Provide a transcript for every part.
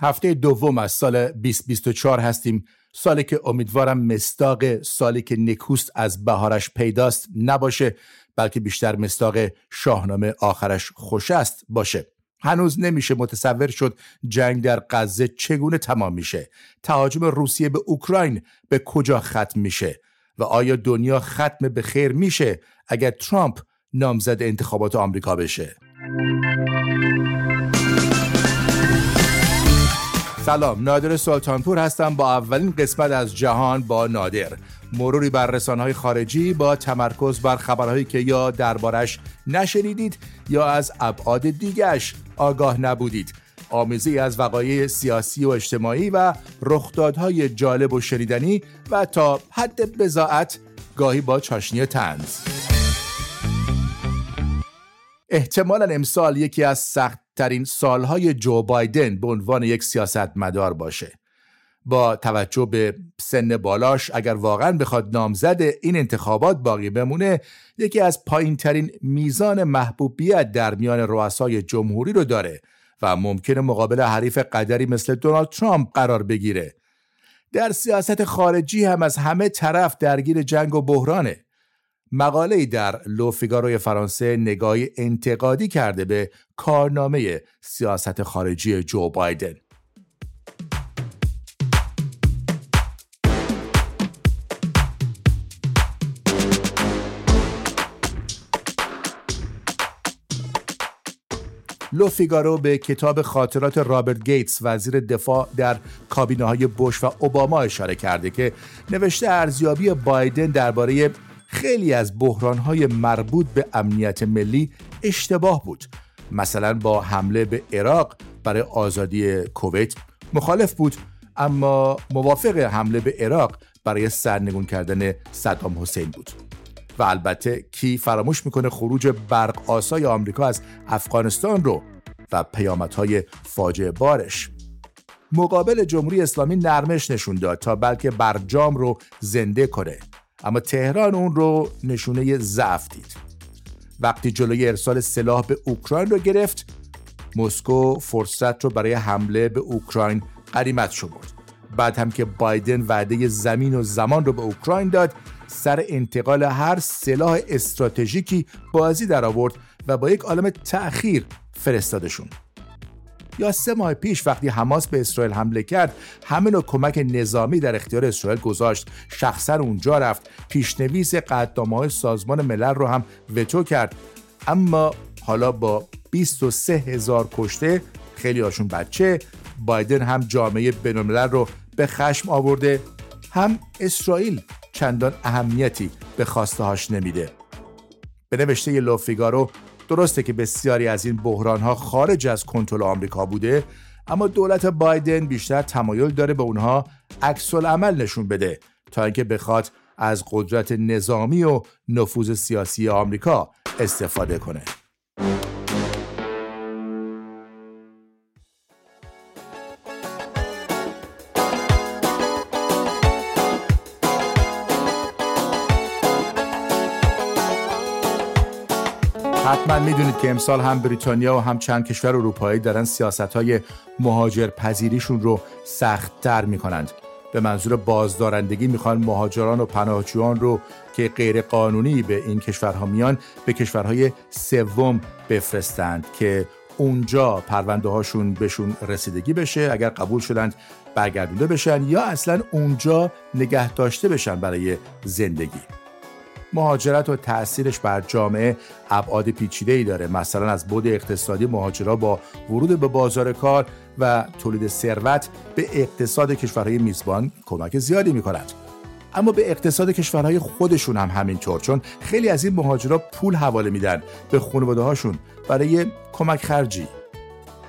هفته دوم از سال 2024 هستیم. سالی که امیدوارم مستاق سالی که نکوست از بهارش پیداست نباشه بلکه بیشتر مستاق شاهنامه آخرش خوش است باشه. هنوز نمیشه متصور شد جنگ در غزه چگونه تمام میشه. تهاجم روسیه به اوکراین به کجا ختم میشه؟ و آیا دنیا ختم به خیر میشه اگر ترامپ نامزد انتخابات آمریکا بشه؟ سلام نادر سلطانپور هستم با اولین قسمت از جهان با نادر. مروری بر رسانه‌های خارجی با تمرکز بر خبرهایی که یا دربارش نشنیدید یا از ابعاد دیگش آگاه نبودید. آمیزی از وقایع سیاسی و اجتماعی و رخدادهای جالب و شنیدنی و تا حد بزاعت گاهی با چاشنی تنز احتمالا امسال یکی از سختترین سالهای جو بایدن به عنوان یک سیاستمدار باشه. با توجه به سن بالاش اگر واقعا بخواد نامزد این انتخابات باقی بمونه یکی از پایین ترین میزان محبوبیت در میان رؤسای جمهوری رو داره و ممکنه مقابل حریف قدری مثل دونالد ترامپ قرار بگیره. در سیاست خارجی هم از همه طرف درگیر جنگ و بحرانه. مقاله در لوفیگاروی فرانسه نگاهی انتقادی کرده به کارنامه سیاست خارجی جو بایدن. لو فیگارو به کتاب خاطرات رابرت گیتس وزیر دفاع در کابینه های بوش و اوباما اشاره کرده که نوشته ارزیابی بایدن درباره خیلی از بحرانهای مربوط به امنیت ملی اشتباه بود. مثلا با حمله به عراق برای آزادی کویت مخالف بود اما موافق حمله به عراق برای سرنگون کردن صدام حسین بود. و البته کی فراموش می‌کنه خروج برق آسای آمریکا از افغانستان رو و پیامدهای فاجعه بارش. مقابل جمهوری اسلامی نرمش نشون داد تا بلکه برجام رو زنده کنه. اما تهران اون رو نشونه ضعف دید. وقتی جلوی ارسال سلاح به اوکراین رو گرفت مسکو فرصت رو برای حمله به اوکراین قریمت شمرد. بعد هم که بایدن وعده زمین و زمان رو به اوکراین داد سر انتقال هر سلاح استراتژیکی بازی در آورد و با یک عالم تأخیر فرستادشون. یا سه ماه پیش وقتی حماس به اسرائیل حمله کرد همه نوع کمک نظامی در اختیار اسرائیل گذاشت. شخصا اونجا رفت. پیشنویس قدنامه های سازمان ملل رو هم وتو کرد. اما حالا با 23 هزار کشته خیلی هاشون بچه بایدن هم جامعه بینالملل رو به خشم آورده. هم اسرائیل چندان اهمیتی به خواسته هاش نمیده. به نوشته لوفیگارو درسته که بسیاری از این بحران ها خارج از کنترل آمریکا بوده اما دولت بایدن بیشتر تمایل داره به اونها عکس عمل نشون بده تا اینکه بخواد از قدرت نظامی و نفوذ سیاسی آمریکا استفاده کنه. حتما می‌دونید که امسال هم بریتانیا و هم چند کشور اروپایی دارن سیاست های مهاجر پذیریشون رو سخت تر می‌کنند. به منظور بازدارندگی می‌خوان مهاجران و پناهجویان رو که غیر قانونی به این کشورها میان به کشورهای سوم بفرستند که اونجا پرونده هاشون بهشون رسیدگی بشه اگر قبول شدند برگردونده بشن یا اصلا اونجا نگه داشته بشن برای زندگی. مهاجرت و تاثیرش بر جامعه ابعاد ای داره. مثلا از بود اقتصادی مهاجرا با ورود به بازار کار و تولید ثروت به اقتصاد کشورهای میزبان کمک زیادی می‌کنند اما به اقتصاد کشورهای خودشون هم همینطور چون خیلی از این مهاجرا پول حواله میدن به خانواده هاشون برای کمک خرجی.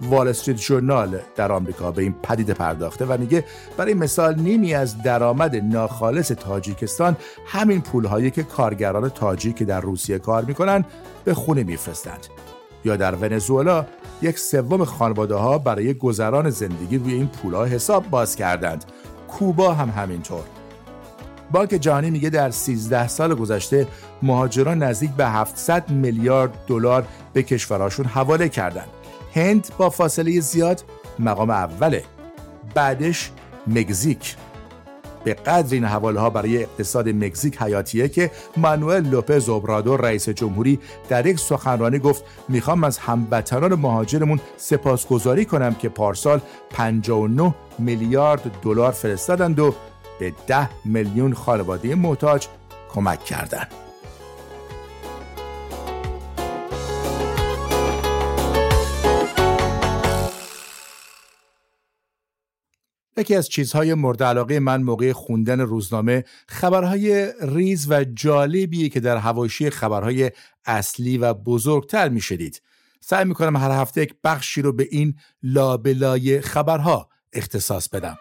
وال استریت جورنال در آمریکا به این پدیده پرداخته و میگه برای مثال نیمی از درآمد ناخالص تاجیکستان همین پولهایی که کارگران تاجیک در روسیه کار می‌کنن به خونه میفرستند. یا در ونزوئلا یک سوم خانواده ها برای گذران زندگی روی این پولها حساب باز کردند. کوبا هم همینطور. بانک جهانی میگه در 13 سال گذشته مهاجران نزدیک به 700 میلیارد دلار به کشورهاشون حواله کردند. هند با فاصله زیاد مقام اوله بعدش مکزیک به قدر این حواله ها برای اقتصاد مکزیک حیاتیه که مانوئل لوپز اوبرادور رئیس جمهوری در یک سخنرانی گفت می‌خوام از هموطنان مهاجرمون سپاسگزاری کنم که پارسال 59 میلیارد دلار فرستادند و به 10 میلیون خانواده محتاج کمک کردند. یکی از چیزهای مورد علاقه من موقع خوندن روزنامه خبرهای ریز و جالبی که در هواشی خبرهای اصلی و بزرگتر می‌شدید. سعی می‌کنم هر هفته یک بخشی رو به این لابلای خبرها اختصاص بدم.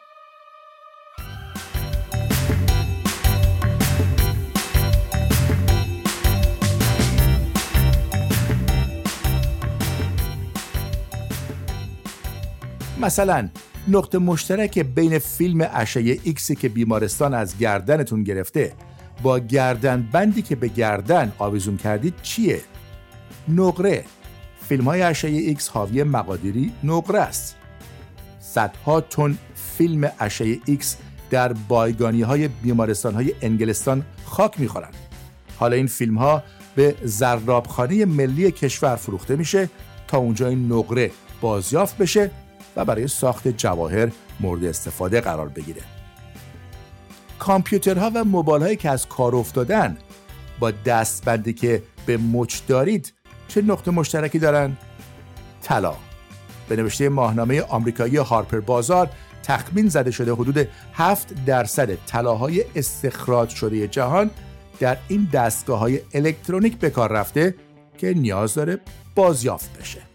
مثلا نقطه مشترک بین فیلم اشعه ایکسی که بیمارستان از گردنتون گرفته با گردن بندی که به گردن آویزون کردید چیه؟ نقره. فیلم های اشعه ایکس حاوی مقادیری نقره است. صدها تن فیلم اشعه ایکس در بایگانی های بیمارستان های انگلستان خاک می‌خورند. حالا این فیلم ها به ضرابخانه ملی کشور فروخته میشه تا اونجا این نقره بازیافت بشه و برای ساخت جواهر مورد استفاده قرار بگیره. کامپیوترها و موبایل که از کار افتادن با دستبندی که به مچ دارید چه نقطه مشترکی دارن؟ طلا. به نوشته ماهنامه آمریکایی هارپر بازار تخمین زده شده حدود 7 درصد طلاهای استخراج شده جهان در این دستگاه های الکترونیک به کار رفته که نیاز داره بازیافت بشه.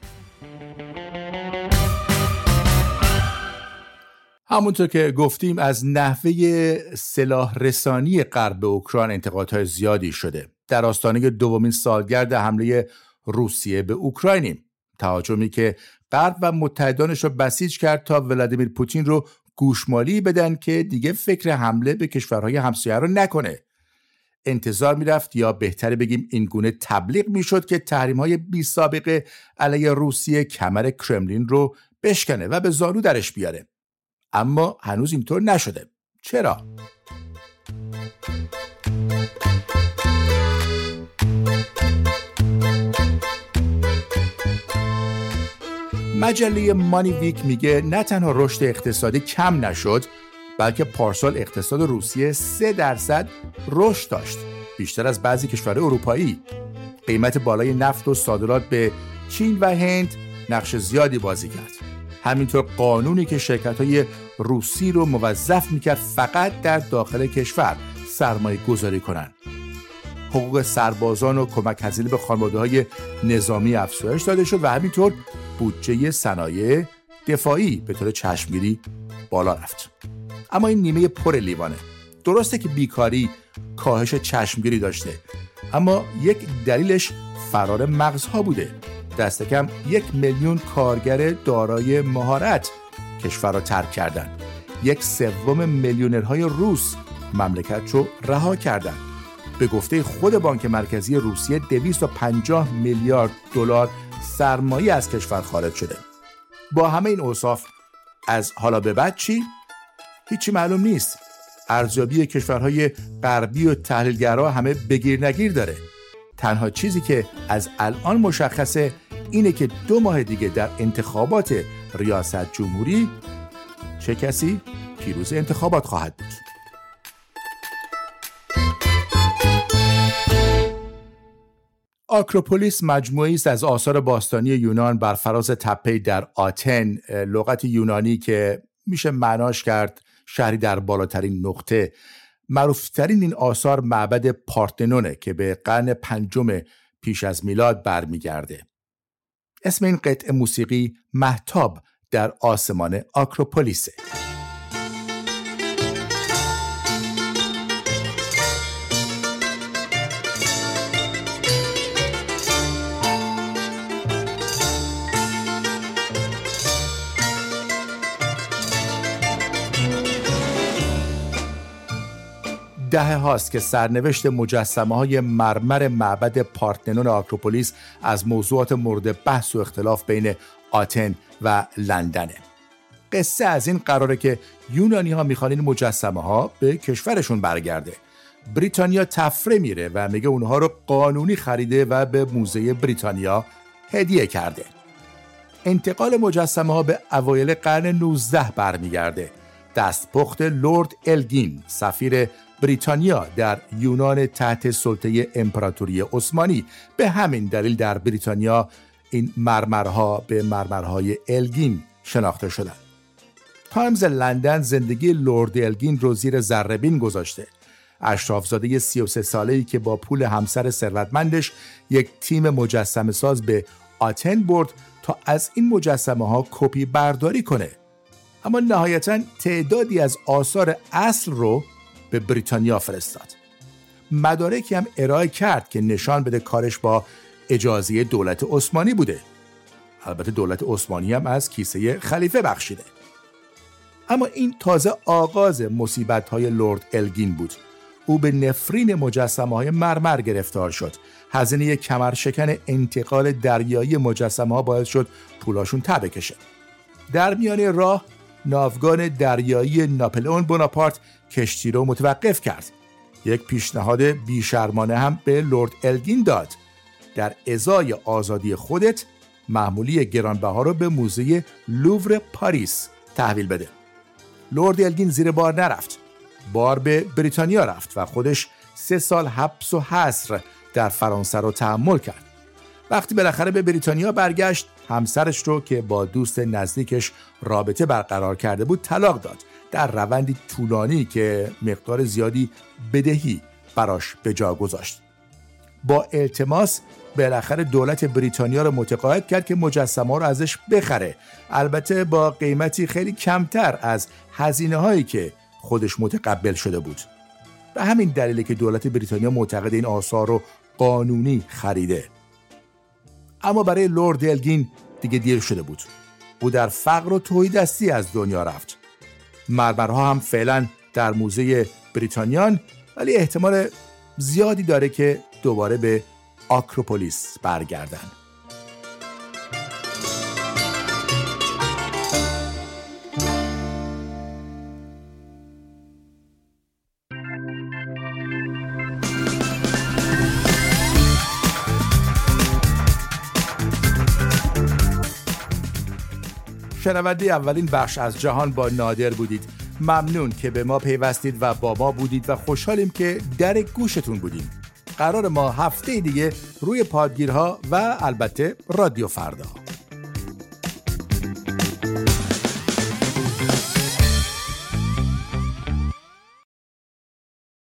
همونطور که گفتیم از نحوه سلاح رسانی غرب به اوکراین انتقادهای زیادی شده. در آستانه دومین سالگرد حمله روسیه به اوکراینیم تهاجمی که غرب و متحدانش رو بسیج کرد تا ولادیمیر پوتین رو گوشمالی بدن که دیگه فکر حمله به کشورهای همسایه رو نکنه. انتظار می‌رفت یا بهتره بگیم این گونه تبلیغ می‌شد که تحریم های بی سابقه علیه روسیه کمر کرملین رو بشکنه و به زانو درش بیاره. اما هنوز اینطور نشده. چرا؟ مجله مانی ویک میگه نه تنها رشد اقتصادی کم نشد بلکه پارسال اقتصاد روسیه 3 درصد رشد داشت بیشتر از بعضی کشورهای اروپایی. قیمت بالای نفت و صادرات به چین و هند نقش زیادی بازی کرد. همینطور قانونی که شرکت های روسی رو موظف می‌کرد فقط در داخل کشور سرمایه گذاری کنند. حقوق سربازان و کمک هزینه به خانواده های نظامی افزایش داده شد و همینطور بودجه صنایع دفاعی به طور چشمگیری بالا رفت. اما این نیمه پر لیوانه. درسته که بیکاری کاهش چشمگیری داشته اما یک دلیلش فرار مغزها بوده. دست کم یک میلیون کارگر دارای مهارت کشور را ترک کردند. یک سوم میلیونرهای روس مملکت رو رها کردند. به گفته خود بانک مرکزی روسیه 250 میلیارد دلار سرمایه از کشور خارج شده. با همه این اوصاف از حالا به بعد چی؟ هیچی معلوم نیست. ارزیابی کشورهای غربی و تحلیلگرا همه بگیر نگیر داره. تنها چیزی که از الان مشخصه اینه که دو ماه دیگه در انتخابات ریاست جمهوری چه کسی پیروز انتخابات خواهد بود؟ آکروپولیس مجموعی است از آثار باستانی یونان بر فراز تپه در آتن. لغت یونانی که میشه معناش کرد شهری در بالاترین نقطه. معروفترین این آثار معبد پارتنونه که به قرن پنجم پیش از میلاد برمیگرده. اسم این قطعه موسیقی محتاب در آسمان آکروپولیسه. دهه هاست که سرنوشت مجسمه های مرمر معبد پارتنون آکروپولیس از موضوعات مورد بحث و اختلاف بین آتن و لندنه. قصه از این قراره که یونانی ها می‌خوان این مجسمه ها به کشورشون برگرده. بریتانیا تفره میره و میگه اونها رو قانونی خریده و به موزه بریتانیا هدیه کرده. انتقال مجسمه ها به اوایل قرن 19 برمیگرده. دستپخت لورد الگین سفیر بریتانیا در یونان تحت سلطه امپراتوری عثمانی به همین دلیل در بریتانیا این مرمرها به مرمرهای الگین شناخته شدند. تایمز لندن زندگی لورد الگین رو زیر ذره‌بین گذاشته. اشرافزاده 33 ساله ای که با پول همسر ثروتمندش یک تیم مجسمه ساز به آتن برد تا از این مجسمه ها کپی برداری کنه. اما نهایتا تعدادی از آثار اصل رو به بریتانیا فرستاد. مدارکی هم ارائه کرد که نشان بده کارش با اجازه دولت عثمانی بوده. البته دولت عثمانی هم از کیسه خلیفه بخشیده. اما این تازه آغاز مصیبت های لورد الگین بود. او به نفرین مجسمه های مرمر گرفتار شد. هزینه کمرشکن انتقال دریایی مجسمه ها باعث شد پولاشون تبه کشه. در میان راه ناوگان دریایی ناپلئون بوناپارت کشتی رو متوقف کرد. یک پیشنهاد بیشرمانه هم به لورد الگین داد. در ازای آزادی خودت محمولی گرانبها رو به موزه لوور پاریس تحویل بده. لورد الگین زیر بار نرفت. بار به بریتانیا رفت و خودش سه سال حبس و حصر در فرانسه رو تحمل کرد. وقتی بالاخره به بریتانیا برگشت همسرش رو که با دوست نزدیکش رابطه برقرار کرده بود طلاق داد در روندی طولانی که مقدار زیادی بدهی براش به جا گذاشت. با التماس بالاخره دولت بریتانیا رو متقاعد کرد که مجسمه رو ازش بخره. البته با قیمتی خیلی کمتر از هزینه هایی که خودش متقبل شده بود. به همین دلیل که دولت بریتانیا معتقد این آثار رو قانونی خریده. اما برای لورد الگین دیگه دیر شده بود. او در فقر و توی دستی از دنیا رفت. مرمرها هم فعلا در موزه بریتانیان ولی احتمال زیادی داره که دوباره به آکروپولیس برگردن. شنونده اولین بخش از جهان با نادر بودید. ممنون که به ما پیوستید و با ما بودید و خوشحالیم که در گوشتون بودیم. قرار ما هفته دیگه روی پادگیرها و البته رادیو فردا.